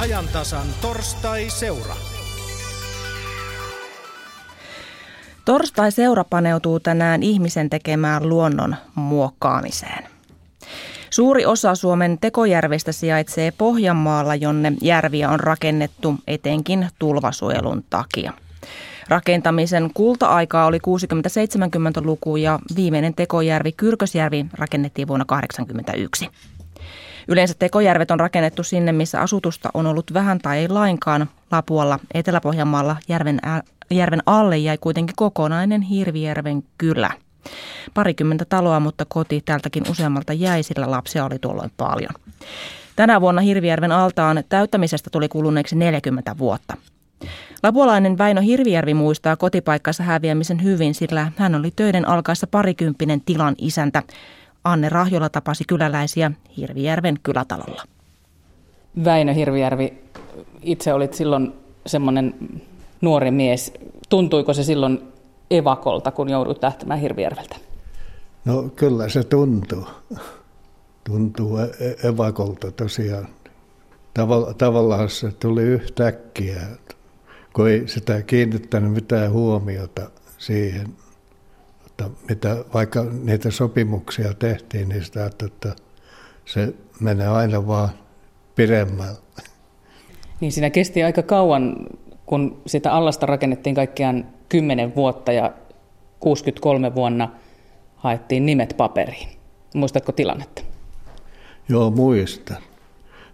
ajantasan torstai-seura. Torstai-seura paneutuu tänään ihmisen tekemään luonnon muokkaamiseen. Suuri osa Suomen tekojärvistä sijaitsee Pohjanmaalla, jonne järviä on rakennettu etenkin tulvasuojelun takia. Rakentamisen kulta-aikaa oli 60-70-luku ja viimeinen tekojärvi Kyrkösjärvi rakennettiin vuonna 1981. Yleensä tekojärvet on rakennettu sinne, missä asutusta on ollut vähän tai ei lainkaan. Lapualla, Etelä-Pohjanmaalla järven, ä, järven alle jäi kuitenkin kokonainen Hirvijärven kylä. Parikymmentä taloa, mutta koti tältäkin useammalta jäi, sillä lapsia oli tuolloin paljon. Tänä vuonna Hirvijärven altaan täyttämisestä tuli kuluneeksi 40 vuotta. Lapualainen Väinö Hirvijärvi muistaa kotipaikkansa häviämisen hyvin, sillä hän oli töiden alkaessa parikymppinen tilan isäntä. Anne Rahjola tapasi kyläläisiä Hirvijärven kylätalolla. Väinö Hirvijärvi, itse olit silloin semmoinen nuori mies. Tuntuiko se silloin evakolta, kun joudut lähtemään Hirvijärveltä? No kyllä se tuntuu. Tuntuu e-, e-, evakolta tosiaan. Tavallaan se tuli yhtäkkiä, kun ei sitä kiinnittänyt mitään huomiota siihen, että mitä, vaikka niitä sopimuksia tehtiin, niin sitä, että se menee aina vaan pidemmällä. Niin siinä kesti aika kauan, kun sitä allasta rakennettiin kaikkiaan 10 vuotta ja 63 vuonna haettiin nimet paperiin. Muistatko tilannetta? Joo, muistan.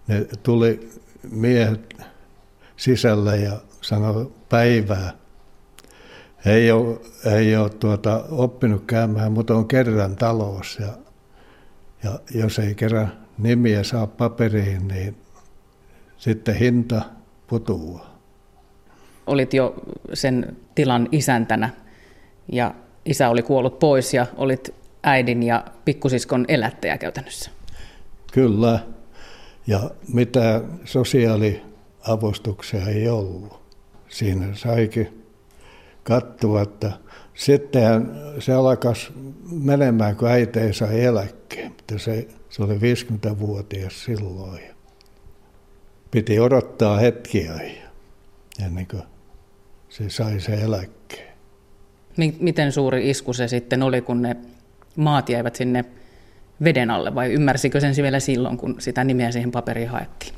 Ne tuli miehet sisällä ja sanoi päivää. He ei ole, ei ole tuota, oppinut käymään, mutta on kerran talous. Ja, ja jos ei kerran nimiä saa paperiin, niin sitten hinta putoaa olit jo sen tilan isäntänä ja isä oli kuollut pois ja olit äidin ja pikkusiskon elättäjä käytännössä. Kyllä. Ja mitä sosiaaliavustuksia ei ollut. Siinä saikin katsoa, että sittenhän se alkoi menemään, kun äiti ei saa eläkkeen. Mutta se, se oli 50-vuotias silloin. Piti odottaa hetkiä ennen kuin se sai se eläkkeen. Miten suuri isku se sitten oli, kun ne maat jäivät sinne veden alle, vai ymmärsikö sen vielä silloin, kun sitä nimeä siihen paperiin haettiin?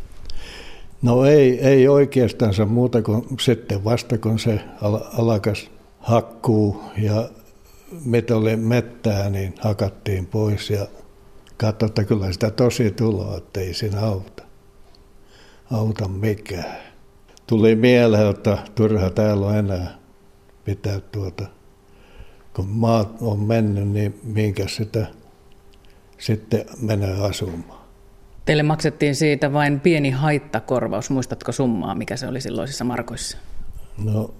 No ei, ei oikeastaan muuta kuin sitten vasta, kun se al- alakas hakkuu ja oli mettää, niin hakattiin pois ja katsotaan, että kyllä sitä tosi tuloa, että ei siinä auta, auta mikään tuli mieleen, että turha täällä on enää pitää tuota, kun maat on mennyt, niin minkä sitä sitten menee asumaan. Teille maksettiin siitä vain pieni haittakorvaus. Muistatko summaa, mikä se oli silloisissa markoissa? No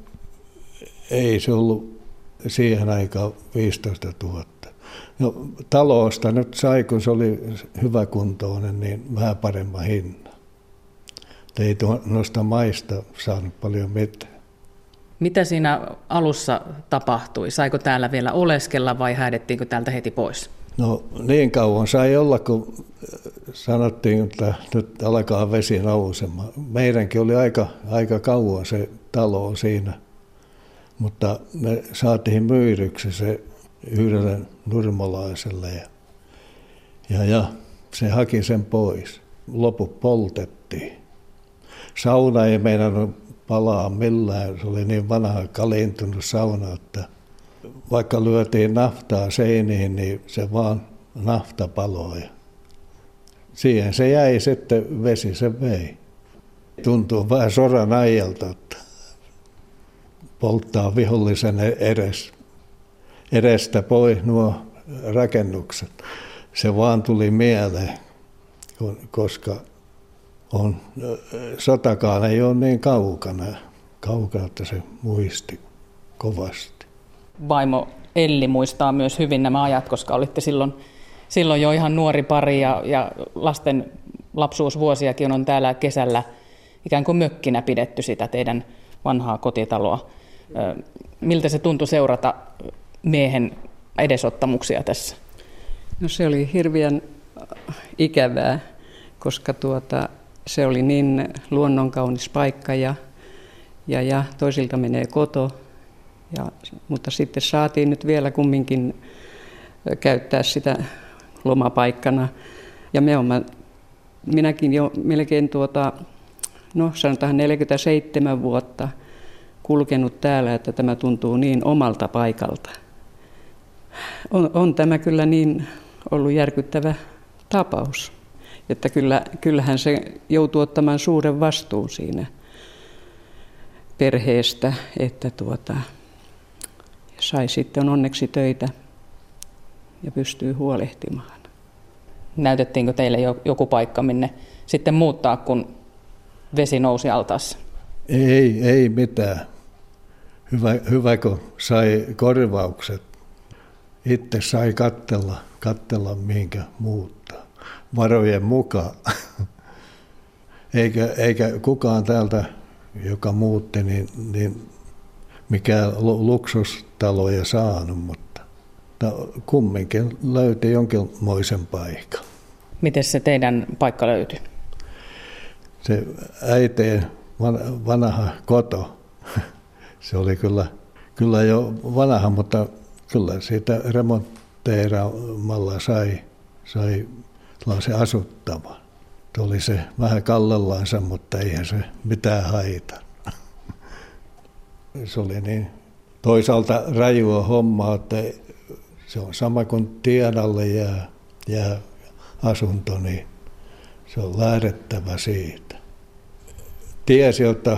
ei se ollut siihen aikaan 15 000. No, talosta nyt sai, kun se oli hyväkuntoinen, niin vähän paremman hinnan ei noista maista saanut paljon mitään. Mitä siinä alussa tapahtui? Saiko täällä vielä oleskella vai häädettiinkö täältä heti pois? No niin kauan sai olla, kun sanottiin, että nyt alkaa vesi nousemaan. Meidänkin oli aika, aika kauan se talo siinä, mutta me saatiin myydyksi se yhdelle nurmalaiselle ja, ja, ja se haki sen pois. Loput poltettiin sauna ei meinannut palaa millään. Se oli niin vanha kalintunut sauna, että vaikka lyötiin naftaa seiniin, niin se vaan nafta paloi. Siihen se jäi sitten, vesi se vei. Tuntuu vähän soran ajalta, että polttaa vihollisen edes, edestä pois nuo rakennukset. Se vaan tuli mieleen, koska on, sotakaan ei ole niin kaukana, kaukana, että se muisti kovasti. Vaimo Elli muistaa myös hyvin nämä ajat, koska olitte silloin, silloin jo ihan nuori pari ja, ja lasten lapsuusvuosiakin on täällä kesällä ikään kuin mökkinä pidetty sitä teidän vanhaa kotitaloa. Miltä se tuntui seurata miehen edesottamuksia tässä? No se oli hirveän ikävää, koska tuota, se oli niin luonnonkaunis paikka ja, ja, ja toisilta menee koto. Ja, mutta sitten saatiin nyt vielä kumminkin käyttää sitä lomapaikkana. Ja me olemme, minäkin jo melkein tuota, no sanotaan 47 vuotta kulkenut täällä, että tämä tuntuu niin omalta paikalta. On, on tämä kyllä niin ollut järkyttävä tapaus, että kyllä, kyllähän se joutuu ottamaan suuren vastuun siinä perheestä, että tuota, sai sitten onneksi töitä ja pystyy huolehtimaan. Näytettiinkö teille joku paikka, minne sitten muuttaa, kun vesi nousi altaassa? Ei, ei mitään. Hyvä, hyvä kun sai korvaukset. Itse sai kattella, kattella mihinkä muuttaa. Varojen mukaan. Eikä, eikä kukaan täältä, joka muutti, niin, niin mikään luksustaloja saanut, mutta kumminkin löytyi jonkinmoisen paikan. Miten se teidän paikka löytyi? Se äiteen vanha koto, se oli kyllä, kyllä jo vanha, mutta kyllä siitä remontteeraamalla sai, sai se asuttava. Oli se vähän kallellaansa, mutta eihän se mitään haita. Se oli niin toisaalta rajua hommaa, että se on sama kuin tiedalle jää, jää asunto, niin se on lähdettävä siitä. Tiesi, että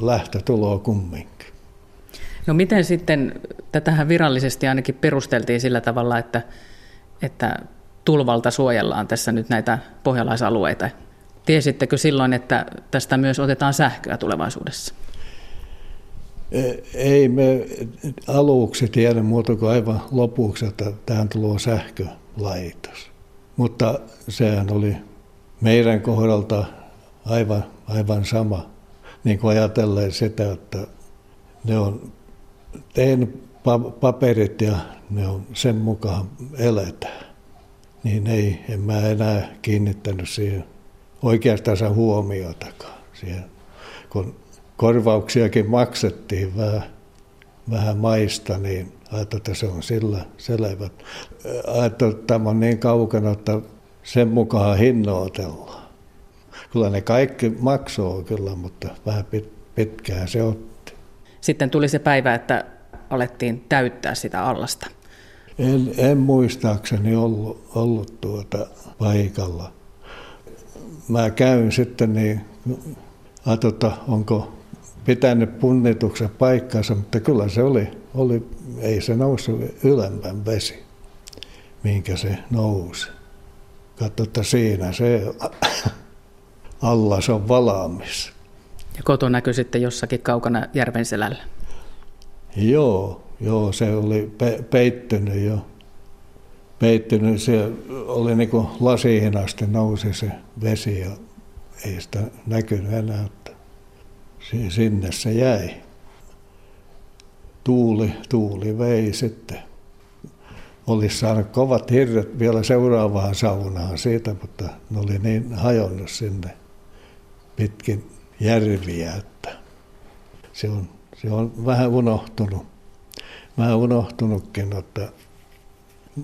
lähtö tuloa kumminkin. No miten sitten, tätähän virallisesti ainakin perusteltiin sillä tavalla, että, että tulvalta suojellaan tässä nyt näitä pohjalaisalueita. Tiesittekö silloin, että tästä myös otetaan sähköä tulevaisuudessa? Ei me aluksi tiedä muuta kuin aivan lopuksi, että tähän tulee sähkölaitos. Mutta sehän oli meidän kohdalta aivan, aivan sama, niin kuin ajatellen sitä, että ne on tehnyt paperit ja ne on sen mukaan eletään. Niin ei, en mä enää kiinnittänyt siihen oikeastaan huomiotakaan. Siihen, kun korvauksiakin maksettiin vähän, vähän maista, niin ajattelin, että se on sillä selvä. Ajattelin, että tämä on niin kaukana, että sen mukaan hinnoitellaan. Kyllä ne kaikki maksoo kyllä, mutta vähän pitkään se otti. Sitten tuli se päivä, että alettiin täyttää sitä allasta. En, en muistaakseni ollut, ollut tuota paikalla. Mä käyn sitten niin, että onko pitänyt punnituksen paikkansa, mutta kyllä se oli, oli ei se noussut ylempän vesi, minkä se nousi. Katsotaan siinä se allas on valaamis. Ja koto näkyy sitten jossakin kaukana järven selällä. Joo, joo, se oli pe- peittynyt jo. Peittynyt, se oli niin kuin lasiin asti nousi se vesi ja ei sitä näkynyt enää, sinne se jäi. Tuuli, tuuli vei sitten. Olisi saanut kovat hirret vielä seuraavaan saunaan siitä, mutta ne oli niin hajonnut sinne pitkin järviä, että se on, se on vähän unohtunut. Vähän unohtunutkin, että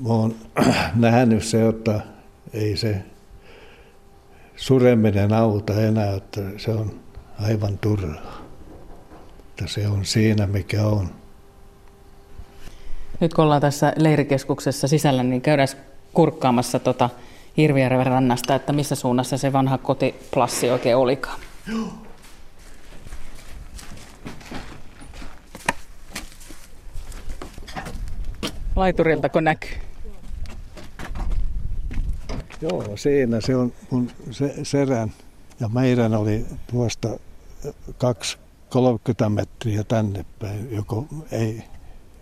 mä oon nähnyt se, että ei se sureminen auta enää, että se on aivan turhaa. Että se on siinä, mikä on. Nyt kun ollaan tässä leirikeskuksessa sisällä, niin käydään kurkkaamassa tuota Hirvijärven rannasta, että missä suunnassa se vanha kotiplassi oikein olikaan. Joo. Laiturilta kun näkyy? Joo, siinä se on mun se, serän ja meidän oli tuosta 2-30 metriä tänne päin, joko ei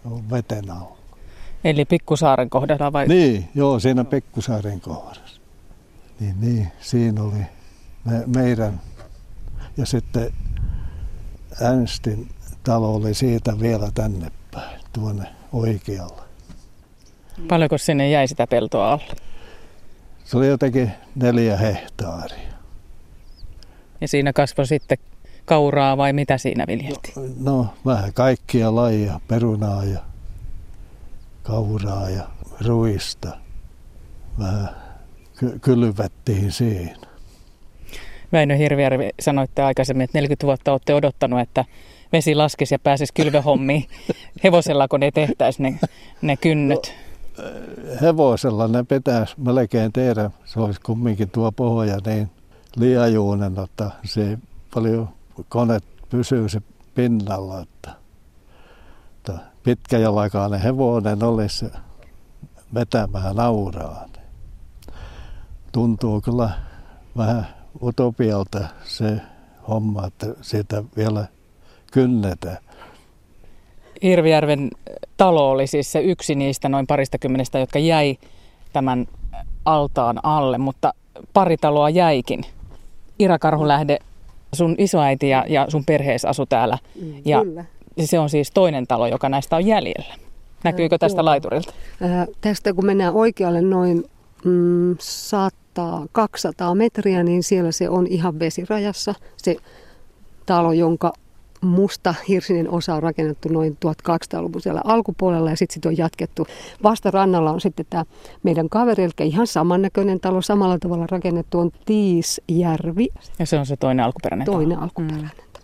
ole veten alla. Eli Pikkusaaren kohdalla vai? Niin, joo, siinä Pikkusaaren kohdassa. Niin, niin siinä oli me, meidän ja sitten Änstin talo oli siitä vielä tänne päin, tuonne oikealla. Paljonko sinne jäi sitä peltoa alle? Se oli jotenkin neljä hehtaaria. Ja siinä kasvoi sitten kauraa vai mitä siinä viljeltiin? No vähän kaikkia lajia, perunaa ja kauraa ja ruista. Vähän ky- kylvettiin siinä. Väinö Hirvijärvi, sanoitte aikaisemmin, että 40 vuotta olette odottanut, että vesi laskisi ja pääsisi kylvöhommiin hevosella, kun ne tehtäisiin ne, ne kynnet. No, hevosella ne pitäisi melkein tehdä. Se olisi kumminkin tuo pohja niin liajuunen, että se ei paljon kone pysyy se pinnalla. Että, että pitkäjalkainen hevonen olisi vetämään nauraa. Tuntuu kyllä vähän utopialta se homma, että siitä vielä kynnetään. Hirvijärven talo oli siis se yksi niistä noin parista kymmenestä, jotka jäi tämän altaan alle, mutta pari taloa jäikin. Ira Karhulähde, sun isoäiti ja, ja sun perhees asu täällä. Mm, ja kyllä. se on siis toinen talo, joka näistä on jäljellä. Näkyykö tästä äh, laiturilta? Äh, tästä kun mennään oikealle noin mm, 100-200 metriä, niin siellä se on ihan vesirajassa. Se talo, jonka musta hirsinen osa on rakennettu noin 1200-luvun siellä alkupuolella ja sitten sit on jatkettu. Vasta rannalla on sitten tämä meidän kaveri, eli ihan samannäköinen talo, samalla tavalla rakennettu on Tiisjärvi. Ja se on se toinen alkuperäinen Toinen talo. alkuperäinen mm.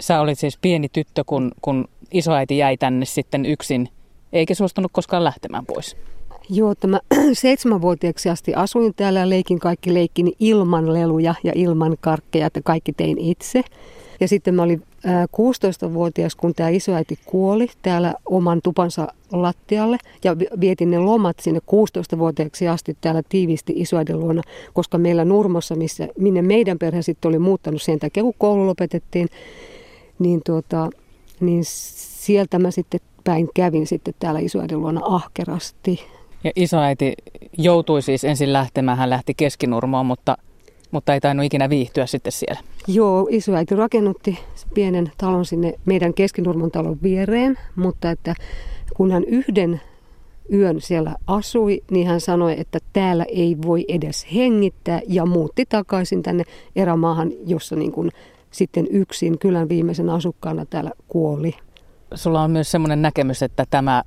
Sä olit siis pieni tyttö, kun, kun isoäiti jäi tänne sitten yksin, eikä suostunut koskaan lähtemään pois. Joo, tämä seitsemänvuotiaaksi asti asuin täällä ja leikin kaikki leikkini ilman leluja ja ilman karkkeja, että kaikki tein itse. Ja sitten mä olin 16-vuotias, kun tämä isoäiti kuoli täällä oman tupansa lattialle ja vietin ne lomat sinne 16-vuotiaaksi asti täällä tiivisti isoäidin luona, koska meillä Nurmossa, missä, minne meidän perhe sitten oli muuttanut sen takia, kun koulu lopetettiin, niin, tuota, niin sieltä mä sitten päin kävin sitten täällä isoäidin luona ahkerasti. Ja isoäiti joutui siis ensin lähtemään, hän lähti Keskinurmoon, mutta, mutta ei tainnut ikinä viihtyä sitten siellä. Joo, isoäiti rakennutti pienen talon sinne meidän Keskinurmon talon viereen, mutta että kun hän yhden yön siellä asui, niin hän sanoi, että täällä ei voi edes hengittää ja muutti takaisin tänne erämaahan, jossa niin kuin sitten yksin kylän viimeisen asukkaana täällä kuoli. Sulla on myös semmoinen näkemys, että tämä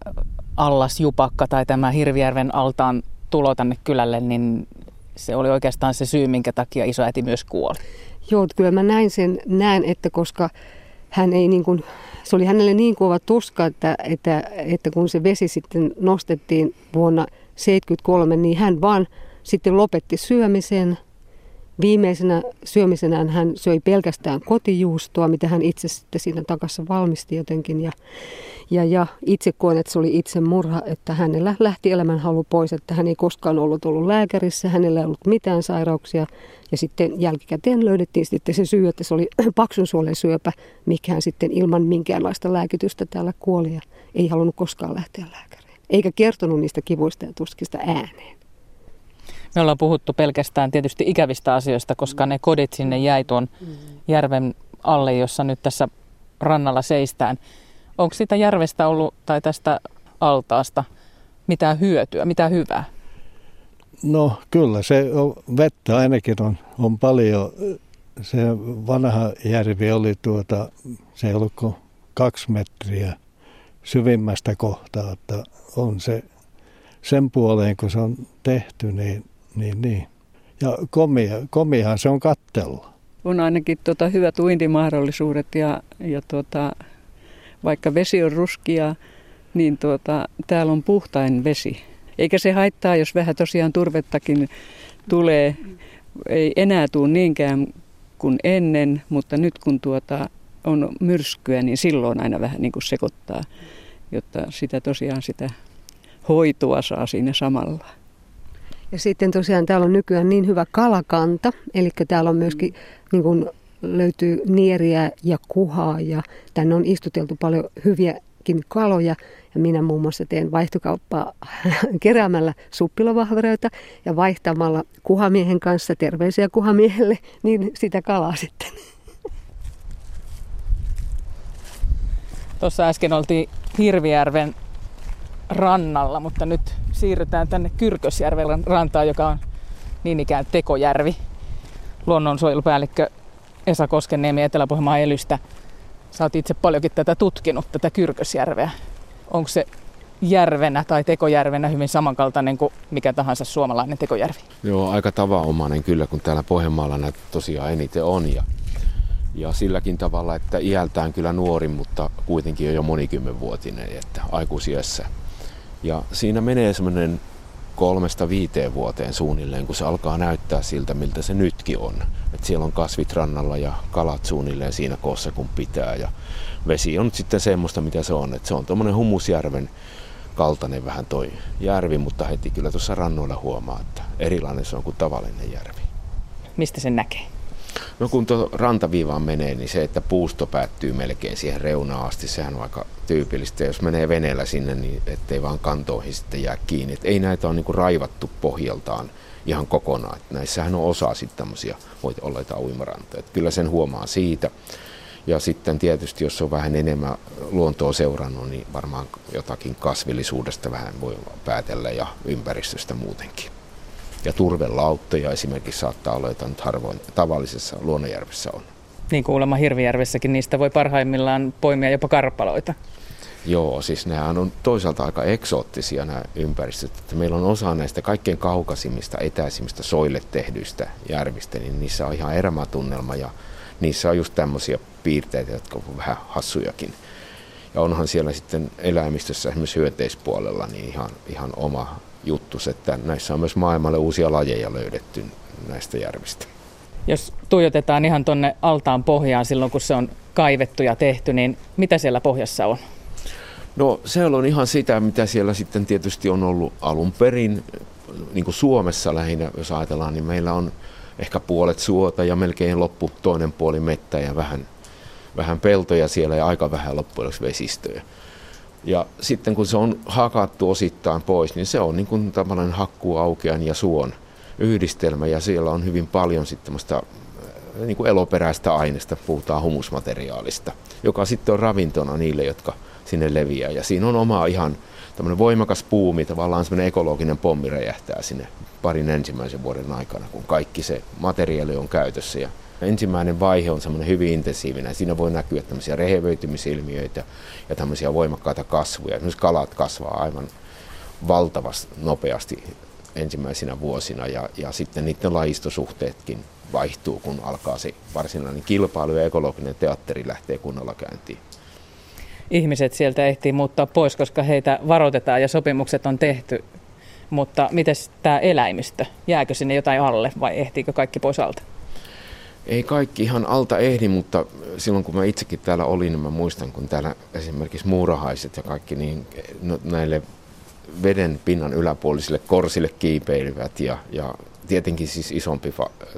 allas Jupakka tai tämä Hirvijärven altaan tulo tänne kylälle, niin se oli oikeastaan se syy, minkä takia isoäiti myös kuoli. Joo, kyllä mä näin sen, näen, että koska hän ei niin kuin, se oli hänelle niin kova tuska, että, että, että kun se vesi sitten nostettiin vuonna 1973, niin hän vaan sitten lopetti syömisen – Viimeisenä syömisenään hän söi pelkästään kotijuustoa, mitä hän itse sitten siinä takassa valmisti jotenkin. Ja, ja, ja itse koen, että se oli itse murha, että hänellä lähti elämänhalu pois, että hän ei koskaan ollut ollut lääkärissä, hänellä ei ollut mitään sairauksia. Ja sitten jälkikäteen löydettiin sitten se syy, että se oli paksun suolen syöpä, mikä hän sitten ilman minkäänlaista lääkitystä täällä kuoli ja ei halunnut koskaan lähteä lääkäriin. Eikä kertonut niistä kivuista ja tuskista ääneen. Me ollaan puhuttu pelkästään tietysti ikävistä asioista, koska ne kodit sinne jäi tuon järven alle, jossa nyt tässä rannalla seistään. Onko sitä järvestä ollut tai tästä altaasta mitään hyötyä, mitään hyvää? No kyllä, se on, vettä ainakin on, on paljon. Se vanha järvi oli tuota, se ei ollut kuin kaksi metriä syvimmästä kohtaa, että on se sen puoleen, kun se on tehty, niin niin, niin. Ja komia, komihan se on kattella. On ainakin tuota, hyvät uintimahdollisuudet ja, ja tuota, vaikka vesi on ruskia, niin tuota, täällä on puhtain vesi. Eikä se haittaa, jos vähän tosiaan turvettakin tulee. Ei enää tule niinkään kuin ennen, mutta nyt kun tuota on myrskyä, niin silloin aina vähän niin kuin sekoittaa, jotta sitä tosiaan sitä hoitoa saa siinä samalla. Ja sitten tosiaan täällä on nykyään niin hyvä kalakanta, eli täällä on myöskin niin kuin löytyy nieriä ja kuhaa ja tänne on istuteltu paljon hyviäkin kaloja. Ja minä muun muassa teen vaihtokauppaa keräämällä suppilovahvereita ja vaihtamalla kuhamiehen kanssa terveisiä kuhamiehelle, niin sitä kalaa sitten. Tuossa äsken oltiin Hirvijärven rannalla, mutta nyt siirrytään tänne Kyrkösjärven rantaan, joka on niin ikään tekojärvi. Luonnonsuojelupäällikkö Esa Koskenniemi Etelä-Pohjanmaan elystä. Sä oot itse paljonkin tätä tutkinut, tätä Kyrkösjärveä. Onko se järvenä tai tekojärvenä hyvin samankaltainen kuin mikä tahansa suomalainen tekojärvi? Joo, aika tavanomainen kyllä, kun täällä Pohjanmaalla näitä tosiaan eniten on. Ja, ja silläkin tavalla, että iältään kyllä nuori, mutta kuitenkin jo monikymmenvuotinen, että aikuisiässä. Ja siinä menee semmoinen kolmesta viiteen vuoteen suunnilleen, kun se alkaa näyttää siltä, miltä se nytkin on. Et siellä on kasvit rannalla ja kalat suunnilleen siinä koossa, kun pitää. Ja vesi on nyt sitten semmoista, mitä se on. Et se on tuommoinen humusjärven kaltainen vähän toi järvi, mutta heti kyllä tuossa rannoilla huomaa, että erilainen se on kuin tavallinen järvi. Mistä sen näkee? No kun tuo rantaviivaan menee, niin se, että puusto päättyy melkein siihen reunaan asti, sehän on aika tyypillistä. Jos menee veneellä sinne, niin ettei vaan kantoihin sitten jää kiinni. Et ei näitä ole niinku raivattu pohjaltaan ihan kokonaan. Et näissähän on osa sitten tämmöisiä, voit olla uimarantoja. Et kyllä sen huomaa siitä. Ja sitten tietysti, jos on vähän enemmän luontoa seurannut, niin varmaan jotakin kasvillisuudesta vähän voi päätellä ja ympäristöstä muutenkin. Ja turvelauttoja esimerkiksi saattaa olla, joita nyt harvoin tavallisessa luonnonjärvessä on. Niin kuulemma Hirvijärvessäkin niistä voi parhaimmillaan poimia jopa karpaloita. Joo, siis nämä on toisaalta aika eksoottisia nämä ympäristöt. Että meillä on osa näistä kaikkein kaukaisimmista, etäisimmistä soille tehdyistä järvistä, niin niissä on ihan erämatunnelma ja niissä on just tämmöisiä piirteitä, jotka on vähän hassujakin. Ja onhan siellä sitten eläimistössä esimerkiksi hyönteispuolella niin ihan, ihan oma juttus, että näissä on myös maailmalle uusia lajeja löydetty näistä järvistä. Jos tuijotetaan ihan tuonne altaan pohjaan silloin, kun se on kaivettu ja tehty, niin mitä siellä pohjassa on? No se on ihan sitä, mitä siellä sitten tietysti on ollut alun perin, niin kuin Suomessa lähinnä, jos ajatellaan, niin meillä on ehkä puolet suota ja melkein loppu toinen puoli mettä ja vähän, vähän peltoja siellä ja aika vähän loppujen vesistöjä. Ja sitten kun se on hakattu osittain pois, niin se on niin kuin tämmöinen hakkuaukean ja suon yhdistelmä ja siellä on hyvin paljon sitten niin kuin eloperäistä aineesta, puhutaan humusmateriaalista, joka sitten on ravintona niille, jotka sinne leviää. Ja siinä on oma ihan tämmöinen voimakas puumi, tavallaan semmoinen ekologinen pommi räjähtää sinne parin ensimmäisen vuoden aikana, kun kaikki se materiaali on käytössä. Ja ensimmäinen vaihe on semmoinen hyvin intensiivinen. Siinä voi näkyä tämmöisiä rehevöitymisilmiöitä ja tämmöisiä voimakkaita kasvuja. Esimerkiksi kalat kasvaa aivan valtavasti nopeasti ensimmäisinä vuosina ja, ja sitten niiden lajistosuhteetkin vaihtuu, kun alkaa se varsinainen kilpailu ja ekologinen teatteri lähtee kunnolla käyntiin. Ihmiset sieltä ehtii muuttaa pois, koska heitä varoitetaan ja sopimukset on tehty. Mutta miten tämä eläimistö? Jääkö sinne jotain alle vai ehtiikö kaikki pois alta? Ei kaikki ihan alta ehdi, mutta silloin kun mä itsekin täällä olin, niin mä muistan, kun täällä esimerkiksi muurahaiset ja kaikki niin no, näille veden pinnan yläpuolisille korsille kiipeilivät ja, ja tietenkin siis isompi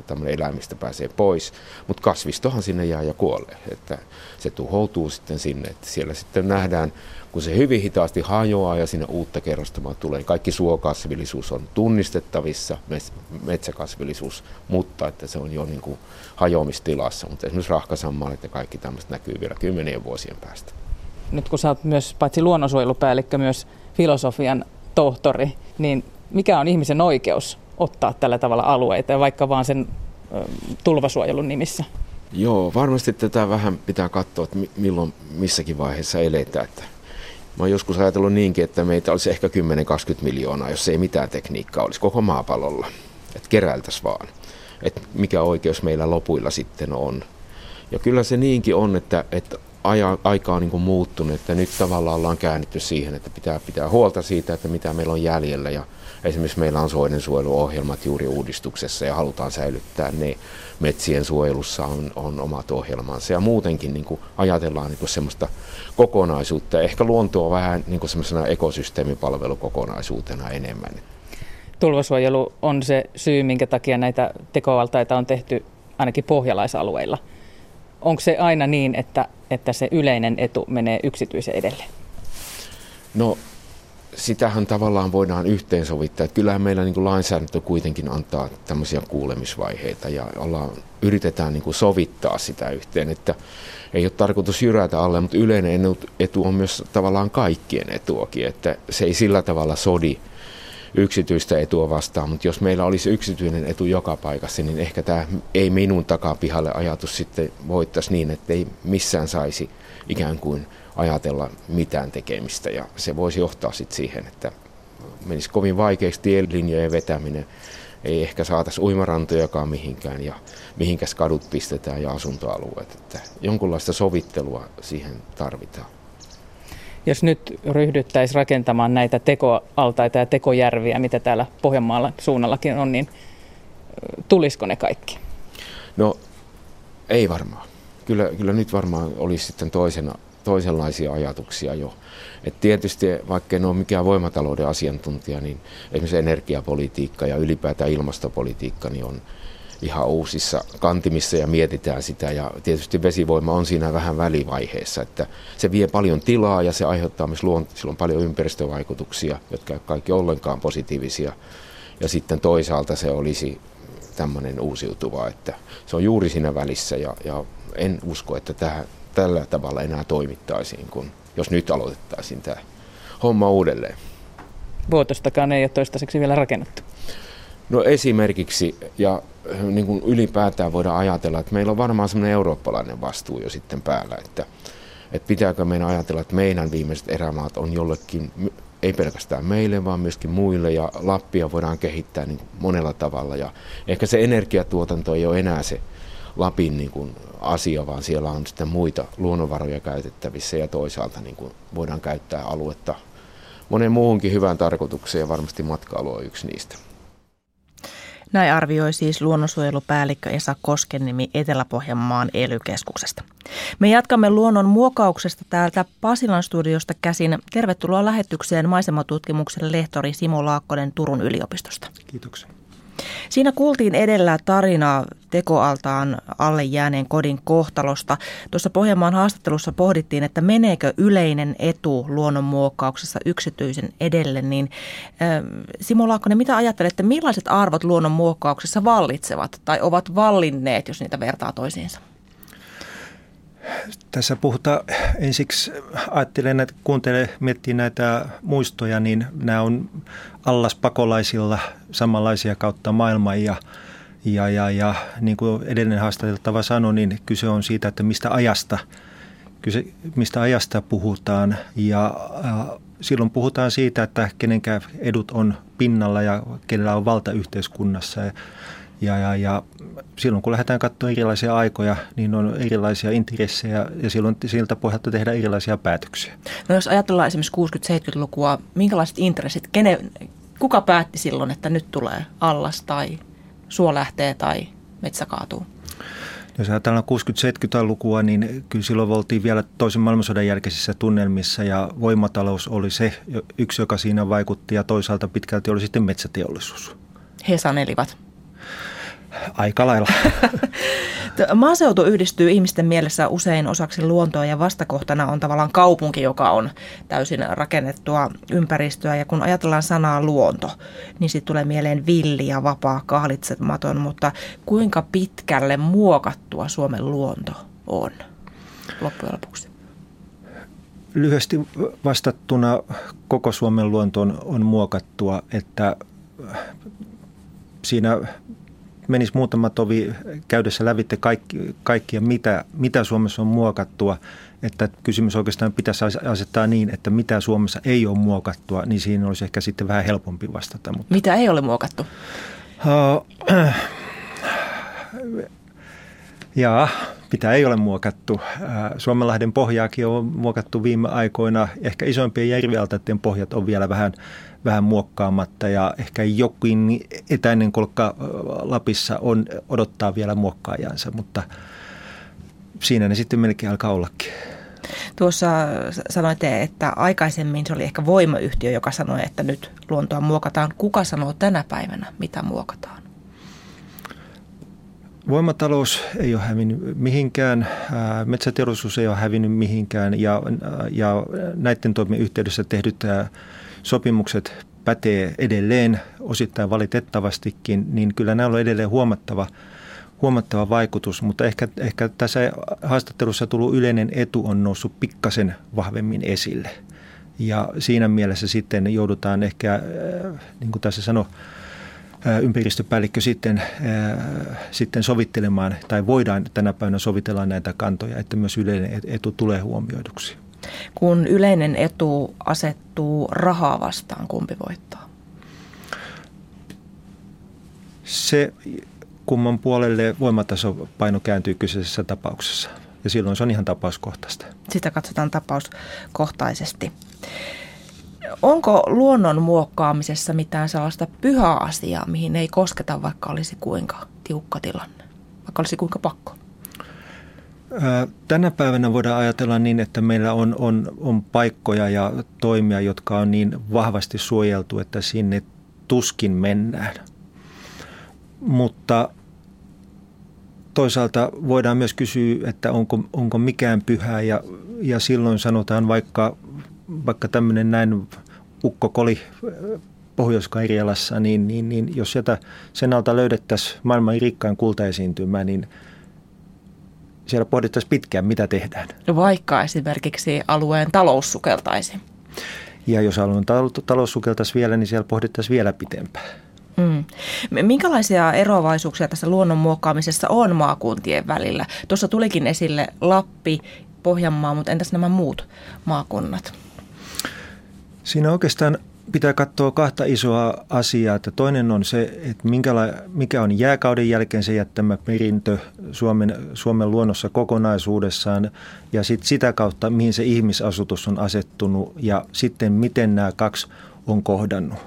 tämmöinen eläimistä pääsee pois, mutta kasvistohan sinne jää ja kuolee, että se tuhoutuu sitten sinne, että siellä sitten nähdään, kun se hyvin hitaasti hajoaa ja sinne uutta kerrostamaa tulee, kaikki suokasvillisuus on tunnistettavissa, metsäkasvillisuus, mutta että se on jo niin kuin hajoamistilassa, mutta esimerkiksi rahkasammaalit ja kaikki tämmöistä näkyy vielä kymmenien vuosien päästä. Nyt kun sä oot myös paitsi luonnonsuojelupäällikkö, myös filosofian tohtori, niin mikä on ihmisen oikeus ottaa tällä tavalla alueita, vaikka vaan sen tulvasuojelun nimissä? Joo, varmasti tätä vähän pitää katsoa, että milloin missäkin vaiheessa eletään. Että mä oon joskus ajatellut niinkin, että meitä olisi ehkä 10-20 miljoonaa, jos ei mitään tekniikkaa olisi koko maapallolla. Että keräiltäisiin vaan. Että mikä oikeus meillä lopuilla sitten on. Ja kyllä se niinkin on, että, että aja, aika on niin kuin muuttunut, että nyt tavallaan ollaan käännetty siihen, että pitää pitää huolta siitä, että mitä meillä on jäljellä ja esimerkiksi meillä on soidensuojeluohjelmat juuri uudistuksessa ja halutaan säilyttää ne. Metsien suojelussa on, on omat ohjelmansa ja muutenkin niin kuin ajatellaan niin kuin semmoista kokonaisuutta. Ehkä luontoa vähän niin kuin semmoisena ekosysteemipalvelukokonaisuutena enemmän. Tulvasuojelu on se syy, minkä takia näitä tekovaltaita on tehty ainakin pohjalaisalueilla. Onko se aina niin, että, että se yleinen etu menee yksityisen edelle? No sitähän tavallaan voidaan yhteensovittaa. Että kyllähän meillä niin kuin lainsäädäntö kuitenkin antaa tämmöisiä kuulemisvaiheita ja ollaan, yritetään niin kuin sovittaa sitä yhteen, että ei ole tarkoitus jyrätä alle, mutta yleinen etu on myös tavallaan kaikkien etuakin, että se ei sillä tavalla sodi yksityistä etua vastaan, mutta jos meillä olisi yksityinen etu joka paikassa, niin ehkä tämä ei minun takapihalle ajatus sitten voittaisi niin, että ei missään saisi ikään kuin ajatella mitään tekemistä ja se voisi johtaa sitten siihen, että menisi kovin vaikeaksi tielinjojen vetäminen, ei ehkä saataisi uimarantojakaan mihinkään ja mihinkäs kadut pistetään ja asuntoalueet. Että jonkunlaista sovittelua siihen tarvitaan. Jos nyt ryhdyttäisiin rakentamaan näitä tekoaltaita ja tekojärviä, mitä täällä Pohjanmaalla suunnallakin on, niin tulisiko ne kaikki? No ei varmaan. Kyllä, kyllä nyt varmaan olisi sitten toisena, toisenlaisia ajatuksia jo. Et tietysti, vaikka en ole mikään voimatalouden asiantuntija, niin esimerkiksi energiapolitiikka ja ylipäätään ilmastopolitiikka niin on ihan uusissa kantimissa ja mietitään sitä. Ja tietysti vesivoima on siinä vähän välivaiheessa, että se vie paljon tilaa ja se aiheuttaa myös luont- silloin paljon ympäristövaikutuksia, jotka eivät kaikki ollenkaan positiivisia. Ja sitten toisaalta se olisi tämmöinen uusiutuva, että se on juuri siinä välissä ja, ja en usko, että tähän, tällä tavalla enää toimittaisiin, kun jos nyt aloitettaisiin tämä homma uudelleen. Vuotostakaan ei ole toistaiseksi vielä rakennettu. No esimerkiksi, ja niin kuin ylipäätään voidaan ajatella, että meillä on varmaan semmoinen eurooppalainen vastuu jo sitten päällä, että, että pitääkö meidän ajatella, että meidän viimeiset erämaat on jollekin, ei pelkästään meille, vaan myöskin muille, ja Lappia voidaan kehittää niin monella tavalla, ja ehkä se energiatuotanto ei ole enää se Lapin niin kuin asia, vaan siellä on sitten muita luonnonvaroja käytettävissä, ja toisaalta niin kuin voidaan käyttää aluetta monen muuhunkin hyvään tarkoitukseen, ja varmasti matkailu on yksi niistä. Näin arvioi siis luonnonsuojelupäällikkö Esa Koskennimi Etelä-Pohjanmaan ely Me jatkamme luonnon muokauksesta täältä Pasilan studiosta käsin. Tervetuloa lähetykseen maisematutkimuksen lehtori Simo Laakkonen Turun yliopistosta. Kiitoksia. Siinä kuultiin edellä tarinaa tekoaltaan alle jääneen kodin kohtalosta. Tuossa Pohjanmaan haastattelussa pohdittiin, että meneekö yleinen etu luonnonmuokkauksessa yksityisen edelle. Niin, Simo Laakkonen, mitä ajattelette, millaiset arvot luonnonmuokkauksessa vallitsevat tai ovat vallinneet, jos niitä vertaa toisiinsa? Tässä puhutaan ensiksi, ajattelen, että kuuntelee, miettii näitä muistoja, niin nämä on allas pakolaisilla samanlaisia kautta maailman ja, ja, ja, ja niin kuin edellinen haastateltava sanoi, niin kyse on siitä, että mistä ajasta, kyse, mistä ajasta puhutaan ja äh, silloin puhutaan siitä, että kenenkään edut on pinnalla ja kenellä on valta yhteiskunnassa. Ja, ja, ja, ja silloin kun lähdetään katsomaan erilaisia aikoja, niin on erilaisia intressejä ja silloin siltä pohjalta tehdään erilaisia päätöksiä. No jos ajatellaan esimerkiksi 60-70-lukua, minkälaiset intressit, kene, kuka päätti silloin, että nyt tulee allas tai suo lähtee tai metsä kaatuu? Jos ajatellaan 60-70-lukua, niin kyllä silloin oltiin vielä toisen maailmansodan jälkeisissä tunnelmissa ja voimatalous oli se yksi, joka siinä vaikutti ja toisaalta pitkälti oli sitten metsäteollisuus. He sanelivat. Aika lailla. Maaseutu yhdistyy ihmisten mielessä usein osaksi luontoa ja vastakohtana on tavallaan kaupunki, joka on täysin rakennettua ympäristöä. Ja kun ajatellaan sanaa luonto, niin sitten tulee mieleen villi ja vapaa, kahlitsematon, mutta kuinka pitkälle muokattua Suomen luonto on loppujen lopuksi? Lyhyesti vastattuna koko Suomen luonto on, on muokattua, että siinä menisi muutama tovi käydessä lävitte kaikki, kaikkia, mitä, mitä Suomessa on muokattua, että kysymys oikeastaan pitäisi asettaa niin, että mitä Suomessa ei ole muokattua, niin siinä olisi ehkä sitten vähän helpompi vastata. Mutta... Mitä ei ole muokattu? Uh, jaa, mitä ei ole muokattu. Suomenlahden pohjaakin on muokattu viime aikoina. Ehkä isoimpien järvialtaiden pohjat on vielä vähän vähän muokkaamatta ja ehkä jokin etäinen kolkka Lapissa on, odottaa vielä muokkaajansa, mutta siinä ne sitten melkein alkaa ollakin. Tuossa sanoitte, että aikaisemmin se oli ehkä voimayhtiö, joka sanoi, että nyt luontoa muokataan. Kuka sanoo tänä päivänä, mitä muokataan? Voimatalous ei ole hävinnyt mihinkään, metsäteollisuus ei ole hävinnyt mihinkään ja, ja näiden toimien yhteydessä tehdyt sopimukset pätee edelleen osittain valitettavastikin, niin kyllä näillä on edelleen huomattava, huomattava vaikutus, mutta ehkä, ehkä tässä haastattelussa tullut yleinen etu on noussut pikkasen vahvemmin esille. Ja siinä mielessä sitten joudutaan ehkä, niin kuin tässä sanoi, ympäristöpäällikkö sitten, sitten sovittelemaan, tai voidaan tänä päivänä sovitella näitä kantoja, että myös yleinen etu tulee huomioiduksi. Kun yleinen etu asettuu rahaa vastaan, kumpi voittaa? Se kumman puolelle voimatasopaino kääntyy kyseisessä tapauksessa. Ja silloin se on ihan tapauskohtaista. Sitä katsotaan tapauskohtaisesti. Onko luonnon muokkaamisessa mitään sellaista pyhää asiaa, mihin ei kosketa, vaikka olisi kuinka tiukka tilanne, vaikka olisi kuinka pakko? Tänä päivänä voidaan ajatella niin, että meillä on, on, on paikkoja ja toimia, jotka on niin vahvasti suojeltu, että sinne tuskin mennään. Mutta toisaalta voidaan myös kysyä, että onko, onko mikään pyhää ja, ja silloin sanotaan vaikka, vaikka tämmöinen näin ukkokoli pohjois niin, niin, niin jos sieltä sen alta löydettäisiin maailman rikkain kultaesiintymä, niin siellä pohdittaisiin pitkään, mitä tehdään. No vaikka esimerkiksi alueen talous sukeltaisi. Ja jos alueen talous sukeltaisi vielä, niin siellä pohdittaisiin vielä pitempään. Mm. Minkälaisia eroavaisuuksia tässä luonnon muokkaamisessa on maakuntien välillä? Tuossa tulikin esille Lappi, Pohjanmaa, mutta entäs nämä muut maakunnat? Siinä oikeastaan pitää katsoa kahta isoa asiaa. Että toinen on se, että mikä on jääkauden jälkeen se jättämä perintö Suomen, Suomen luonnossa kokonaisuudessaan ja sit sitä kautta, mihin se ihmisasutus on asettunut ja sitten miten nämä kaksi on kohdannut.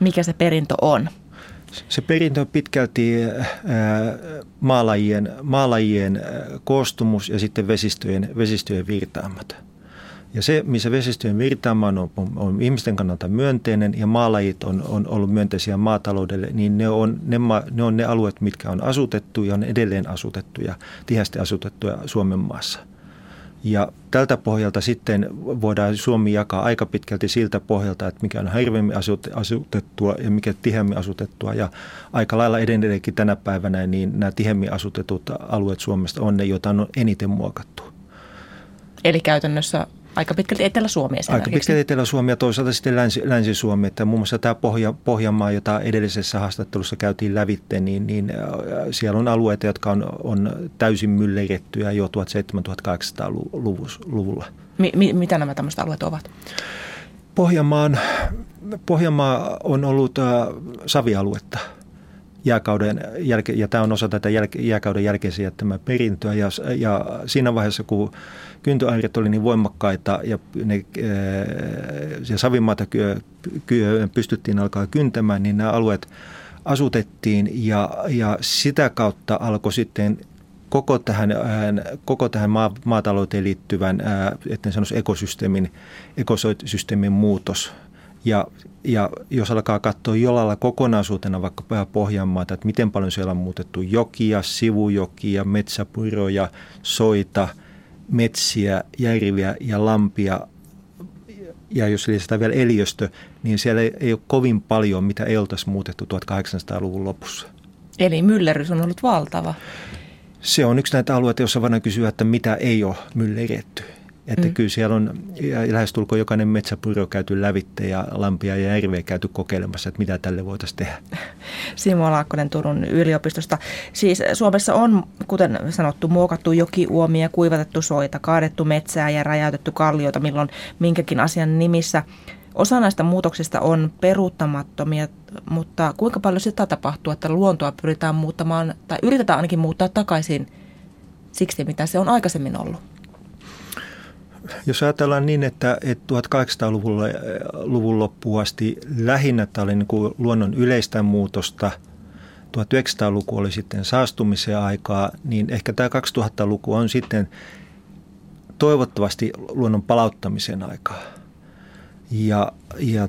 Mikä se perintö on? Se perintö on pitkälti maalajien, maalajien koostumus ja sitten vesistöjen, vesistöjen virtaamat. Ja se, missä vesistöjen virtaama on, on, on ihmisten kannalta myönteinen ja maalajit on, on ollut myönteisiä maataloudelle, niin ne on ne, ne on ne alueet, mitkä on asutettu ja on edelleen asutettuja, tihästi asutettuja Suomen maassa. Ja tältä pohjalta sitten voidaan Suomi jakaa aika pitkälti siltä pohjalta, että mikä on harvemmin asutettua ja mikä tiheämmin asutettua. Ja aika lailla edelleenkin tänä päivänä niin nämä tiheämmin asutetut alueet Suomesta on ne, joita on eniten muokattu. Eli käytännössä aika pitkälti Etelä-Suomi Aika pitkälti Etelä-Suomi ja toisaalta sitten Länsi, Länsi-Suomi. Että muun muassa tämä Pohja, Pohjanmaa, jota edellisessä haastattelussa käytiin lävitte, niin, niin siellä on alueita, jotka on, on täysin myllerettyjä jo 1700-1800-luvulla. Mi, mi, mitä nämä tämmöiset alueet ovat? Pohjanmaan, Pohjanmaa on ollut äh, savialuetta jääkauden jälke, ja tämä on osa tätä jälke, jääkauden jälkeisiä tämä perintöä. Ja, ja siinä vaiheessa, kun kyntöaineet oli niin voimakkaita ja, ne, ja savimaata kyö, kyö, pystyttiin alkaa kyntämään, niin nämä alueet asutettiin ja, ja sitä kautta alkoi sitten koko tähän, koko tähän maatalouteen liittyvän, etten sanoisi ekosysteemin, ekosysteemin muutos. Ja, ja jos alkaa katsoa jollain kokonaisuutena vaikka Pohjanmaata, että miten paljon siellä on muutettu jokia, sivujokia, metsäpuroja, soita – metsiä, järviä ja lampia ja jos lisätään vielä eliöstö, niin siellä ei, ole kovin paljon, mitä ei oltaisi muutettu 1800-luvun lopussa. Eli myllerys on ollut valtava. Se on yksi näitä alueita, joissa voidaan kysyä, että mitä ei ole mylleretty. Että mm. kyllä siellä on lähestulkoon jokainen metsäpuro käyty lävitte ja lampia ja järveä käyty kokeilemassa, että mitä tälle voitaisiin tehdä. Simo Laakkonen Turun yliopistosta. Siis Suomessa on, kuten sanottu, muokattu jokiuomia, kuivatettu soita, kaadettu metsää ja räjäytetty kallioita milloin minkäkin asian nimissä. Osa näistä muutoksista on peruuttamattomia, mutta kuinka paljon sitä tapahtuu, että luontoa pyritään muuttamaan, tai yritetään ainakin muuttaa takaisin siksi, mitä se on aikaisemmin ollut? Jos ajatellaan niin, että, että 1800-luvun luvun loppuun asti lähinnä tämä oli niin kuin luonnon yleistä muutosta, 1900-luku oli sitten saastumisen aikaa, niin ehkä tämä 2000-luku on sitten toivottavasti luonnon palauttamisen aikaa. Ja, ja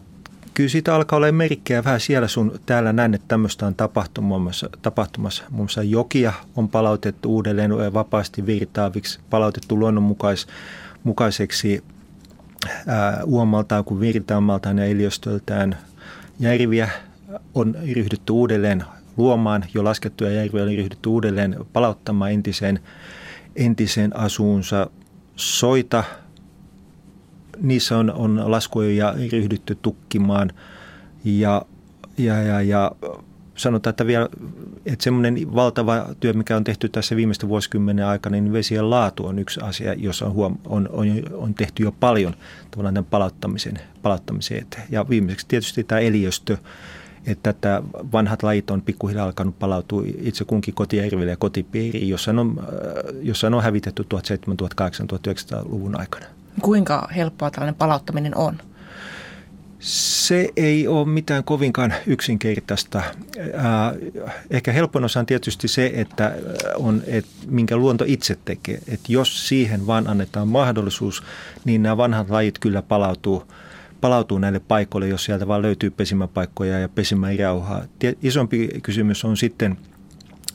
kyllä siitä alkaa olla merkkejä vähän siellä sun täällä näin, että tämmöistä on tapahtumassa. tapahtumassa. Muun muassa jokia on palautettu uudelleen vapaasti virtaaviksi, palautettu luonnonmukais mukaiseksi uomaltaan kuin virtaamaltaan ja eliöstöltään. Järviä on ryhdytty uudelleen luomaan, jo laskettuja järviä on ryhdytty uudelleen palauttamaan entiseen, entiseen asuunsa. Soita niissä on, on laskuja ryhdytty tukkimaan ja, ja, ja, ja sanotaan, että vielä että semmoinen valtava työ, mikä on tehty tässä viimeisten vuosikymmenen aikana, niin vesien laatu on yksi asia, jossa on, huom- on, on, on tehty jo paljon tavallaan tämän palauttamisen, palauttamisen eteen. Ja viimeiseksi tietysti tämä eliöstö, että tämä vanhat lajit on pikkuhiljaa alkanut palautua itse kunkin kotijärville ja kotipiiriin, jossa on, äh, jossa on hävitetty 1700, 1800, 1900-luvun aikana. Kuinka helppoa tällainen palauttaminen on? Se ei ole mitään kovinkaan yksinkertaista. Ehkä helpoin osa on tietysti se, että on, että minkä luonto itse tekee. Että jos siihen vaan annetaan mahdollisuus, niin nämä vanhat lajit kyllä palautuu, palautuu näille paikoille, jos sieltä vaan löytyy pesimäpaikkoja ja pesimäjauhaa. Isompi kysymys on sitten –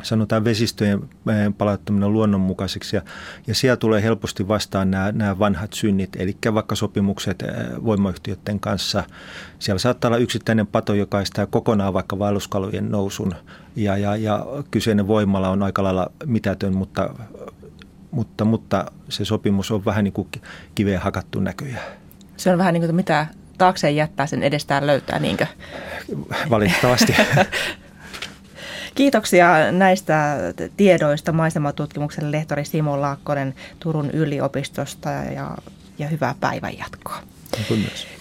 sanotaan vesistöjen eh, palauttaminen luonnonmukaiseksi ja, ja siellä tulee helposti vastaan nämä, nämä vanhat synnit, eli vaikka sopimukset eh, voimayhtiöiden kanssa. Siellä saattaa olla yksittäinen pato, joka estää kokonaan vaikka vaelluskalujen nousun ja, ja, ja kyseinen voimala on aika lailla mitätön, mutta, mutta, mutta se sopimus on vähän niin kuin kiveen hakattu näköjään. Se on vähän niin kuin mitä taakseen jättää, sen edestään löytää, niinkö? Valitettavasti. Kiitoksia näistä tiedoista maisematutkimuksen lehtori Simo Laakkonen Turun yliopistosta ja, ja hyvää päivänjatkoa. Kiitos.